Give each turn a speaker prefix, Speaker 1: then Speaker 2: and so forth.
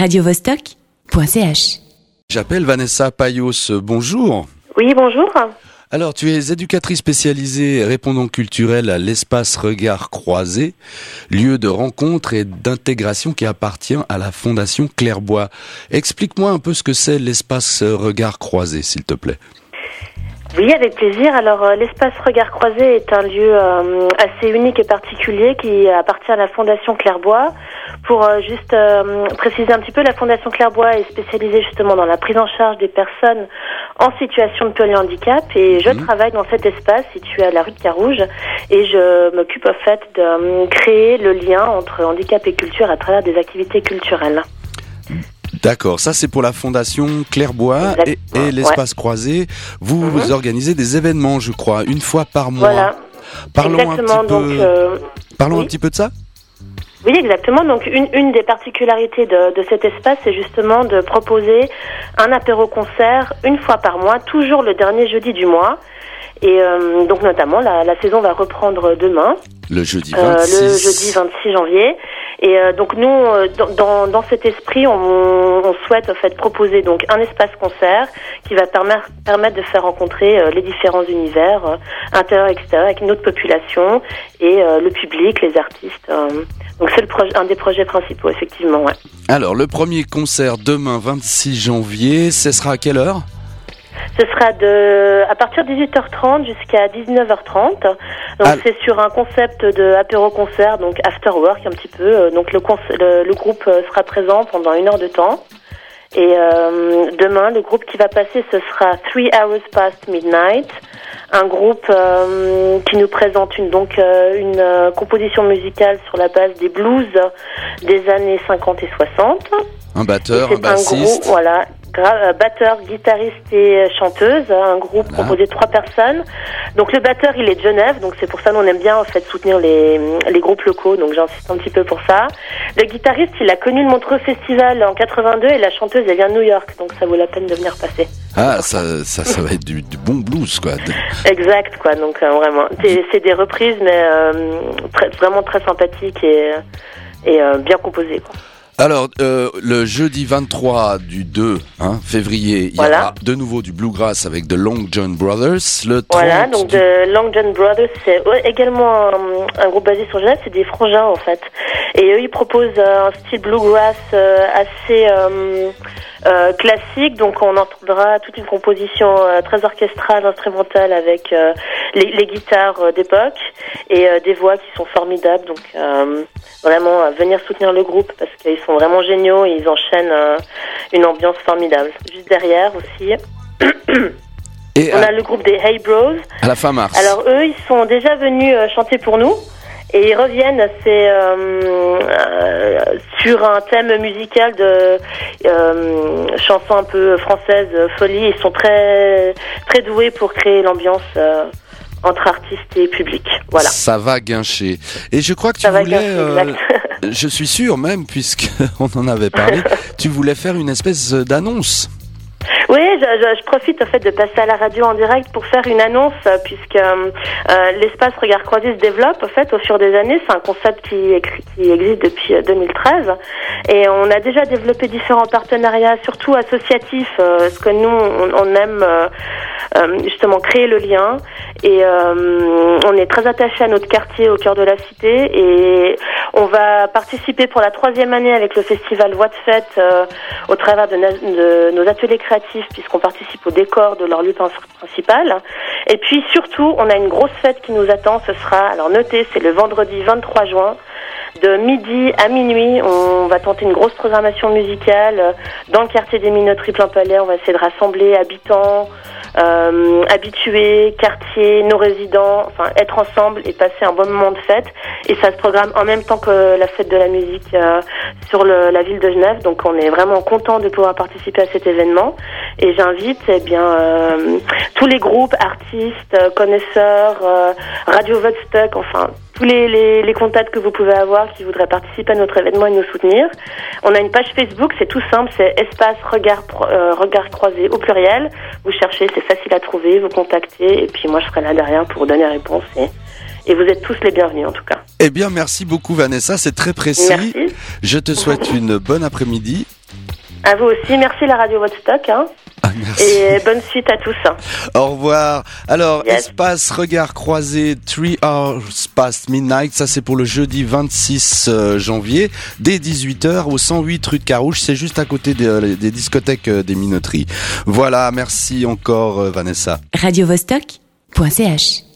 Speaker 1: radiovostok.ch.
Speaker 2: J'appelle Vanessa Payos. Bonjour.
Speaker 3: Oui, bonjour.
Speaker 2: Alors, tu es éducatrice spécialisée répondant culturel à l'espace Regard Croisé, lieu de rencontre et d'intégration qui appartient à la Fondation Clairbois. Explique-moi un peu ce que c'est l'espace Regard Croisé, s'il te plaît.
Speaker 3: Oui, avec plaisir. Alors, euh, l'espace Regard Croisé est un lieu euh, assez unique et particulier qui appartient à la Fondation Clairbois. Pour euh, juste préciser un petit peu, la Fondation Clairbois est spécialisée justement dans la prise en charge des personnes en situation de polyhandicap et je
Speaker 2: Mhm.
Speaker 3: travaille dans cet espace situé à la rue de Carouge et je m'occupe en fait de créer le lien entre handicap et culture à travers des activités culturelles.
Speaker 2: D'accord, ça c'est pour la Fondation Clairbois et, l'espace croisé. Vous,
Speaker 3: Mhm.
Speaker 2: vous organisez des événements, je crois, une fois par mois.
Speaker 3: Voilà,
Speaker 2: Parlons
Speaker 3: exactement.
Speaker 2: un petit
Speaker 3: Donc,
Speaker 2: peu.
Speaker 3: euh,
Speaker 2: Parlons
Speaker 3: oui.
Speaker 2: un petit peu de ça.
Speaker 3: Oui, exactement. Donc, une, une des particularités de, de cet espace, c'est justement de proposer un apéro-concert une fois par mois, toujours le dernier jeudi du mois. Et euh, donc, notamment, la, la saison va reprendre demain,
Speaker 2: Le jeudi
Speaker 3: euh,
Speaker 2: 26.
Speaker 3: le jeudi 26 janvier. Et euh, donc, nous, euh, dans, dans, cet esprit, on, on souhaite en fait proposer donc un espace concert qui va permettre, permettre de faire rencontrer euh, les différents univers, intérieur et extérieur, avec notre population et le public, les artistes. donc, c'est un des projets principaux, effectivement. Ouais.
Speaker 2: Alors, le premier concert demain 26 janvier, ce sera à quelle heure?
Speaker 3: Ce sera de à partir de 18h30 jusqu'à 19h30. Donc
Speaker 2: Ah.
Speaker 3: c'est sur un concept de apéro concert, donc after work un petit peu. Donc le, le, le groupe euh, sera présent pendant une heure de temps. Et euh, demain, le groupe qui va passer, ce sera Three Hours Past Midnight, un groupe euh, qui nous présente une donc euh, une euh, composition musicale sur la base des blues des années 50 et 60.
Speaker 2: Un
Speaker 3: Et
Speaker 2: batteur, un
Speaker 3: c'est un
Speaker 2: bassiste.
Speaker 3: voilà, batteur, guitariste et euh, chanteuse, un groupe
Speaker 2: Voilà.
Speaker 3: composé de trois personnes. Donc le batteur, il est de Genève, donc c'est pour ça qu'on aime bien en fait soutenir les, les groupes locaux, donc j'insiste un petit peu pour ça. Le guitariste, il a connu le Montreux Festival en 82 et la chanteuse, elle vient de New York, donc ça vaut la peine de venir passer.
Speaker 2: Ah, ça, ça, ça va être du, du bon blues, quoi.
Speaker 3: Exact, quoi, donc euh, vraiment. C'est c'est des reprises, mais euh, très- vraiment très sympathiques et, et euh, bien composées, quoi.
Speaker 2: Alors, euh, le jeudi 23 du 2 hein, février, il y aura de nouveau du bluegrass avec The Long John Brothers. Le 30
Speaker 3: Voilà, donc
Speaker 2: du-
Speaker 3: de Long John Brothers, c'est également un, un groupe basé sur Genève, c'est des frangins en fait. Et eux, ils proposent un style bluegrass euh, assez euh, euh, classique, donc on entendra toute une composition euh, très orchestrale, instrumentale avec euh, les, les guitares euh, d'époque et euh, des voix qui sont formidables. Donc euh, vraiment, venir soutenir le groupe parce qu'ils sont vraiment géniaux et ils enchaînent euh, une ambiance formidable. Juste derrière aussi,
Speaker 2: et
Speaker 3: on
Speaker 2: à,
Speaker 3: a le groupe des Hey Bros.
Speaker 2: à la fin mars.
Speaker 3: Alors eux, ils sont déjà venus chanter pour nous. Et ils reviennent, c'est euh, euh, sur un thème musical de euh, chanson un peu française, euh, folie. Ils sont très très doués pour créer l'ambiance euh, entre artistes et public. Voilà.
Speaker 2: Ça va guincher. Et je crois que tu
Speaker 3: Ça
Speaker 2: voulais,
Speaker 3: gâcher,
Speaker 2: euh, je suis sûr même, puisque on en avait parlé, tu voulais faire une espèce d'annonce.
Speaker 3: Oui, je, je- je profite en fait de passer à la radio en direct pour faire une annonce euh, puisque euh, euh, l'espace Regard Croisé se développe en fait au fur des années. C'est un concept qui, qui existe depuis euh, 2013 et on a déjà développé différents partenariats, surtout associatifs, euh, parce que nous on, on aime euh, euh, justement créer le lien et euh, on est très attaché à notre quartier au cœur de la cité et on va participer pour la troisième année avec le festival Voix de Fête euh, au travers de, nos ateliers créatifs puisqu'on participe au décor de leur lieu prin- principal. Et puis surtout, on a une grosse fête qui nous attend. Ce sera, alors notez, c'est le vendredi 23 juin. De midi à minuit, on va tenter une grosse programmation musicale dans le quartier des Minoteries plein palais. On va essayer de rassembler habitants, euh, habitués, quartiers, nos résidents, enfin être ensemble et passer un bon moment de fête. Et ça se programme en même temps que la fête de la musique euh, sur la ville de Genève. Donc on est vraiment content de pouvoir participer à cet événement. Et j'invite eh bien euh, tous les groupes, artistes, connaisseurs, Radio Vodstock, enfin tous les, les, les contacts que vous pouvez avoir qui voudraient participer à notre événement et nous soutenir. On a une page Facebook, c'est tout simple, c'est espace regard, euh, regard croisé au pluriel. Vous cherchez, c'est facile à trouver, vous contactez et puis moi je serai là derrière pour vous donner réponse et, et vous êtes tous les bienvenus en tout cas.
Speaker 2: Eh bien, merci beaucoup Vanessa, c'est très précis.
Speaker 3: Merci.
Speaker 2: Je te souhaite une bonne après-midi
Speaker 3: À vous aussi. Merci la radio Woodstock. Hein.
Speaker 2: Merci.
Speaker 3: Et bonne suite à tous.
Speaker 2: Au revoir. Alors,
Speaker 3: Yes.
Speaker 2: espace regard croisé, 3 hours past midnight, ça c'est pour le jeudi 26 euh, janvier, dès 18h au 108 rue de Carouge, c'est juste à côté des, euh, des discothèques euh, des minoteries. Voilà, merci encore euh, Vanessa.
Speaker 1: radiovostok.ch